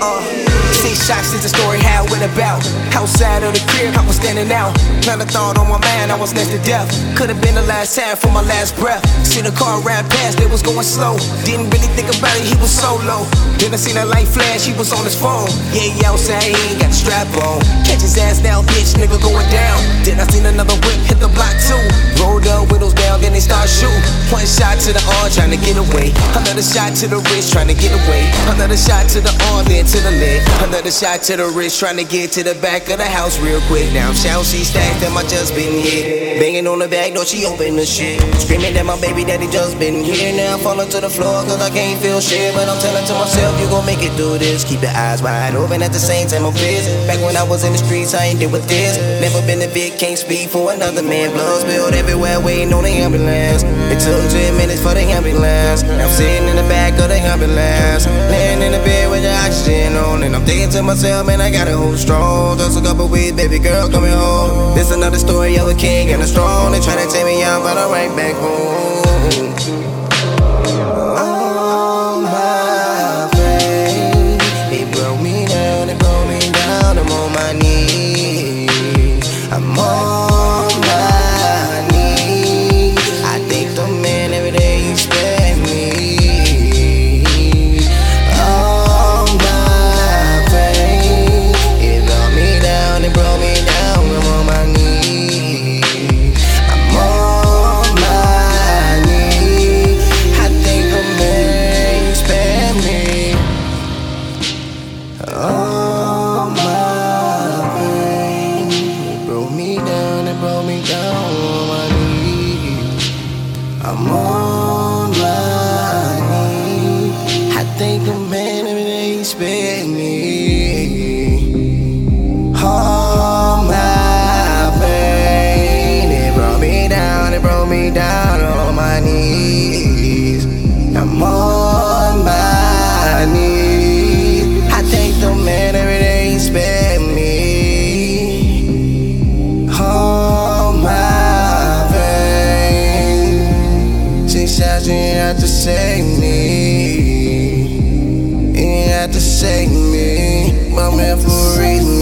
Uh shots is the story how it went about. Outside of the crib, I was standing out. Not a thought on my mind, I was next to death. Could have been the last time for my last breath. See the car ride past, it was going slow. Didn't really think about it, he was solo. Then I seen a light flash, he was on his phone. Yeah, he outside, he ain't got the strap on. Catch his ass now, bitch, nigga going down. Then I seen another whip hit the block too. Rolled the windows down, then they start shooting. One shot to the arm, trying to get away. Another shot to the wrist, trying to get away. Another shot to the arm, then to the leg. Another shot to the wrist, trying to get to the back of the house real quick. Now I'm shouting, she stacked, them I just been hit. Banging on the back, door, she open the shit. Screaming that my baby daddy just been here. Now I'm falling to the floor, cause I can't feel shit. But I'm telling to myself, you gon' make it through this. Keep your eyes wide open at the same time, I'm busy. Back when I was in the streets, I ain't deal with this. Never been a big, can't speak for another man. Blood spilled everywhere, waiting on the ambulance. It took 10 minutes for the ambulance. I'm sitting in the back of the ambulance. Laying in the bed with the oxygen on. And I'm thinking to myself, man, I gotta hold strong. Just a couple weeks, baby girl coming home. This another story of a king and a strong. They to take me out, but I'm right back home. save me. He had to save me. My man for reason.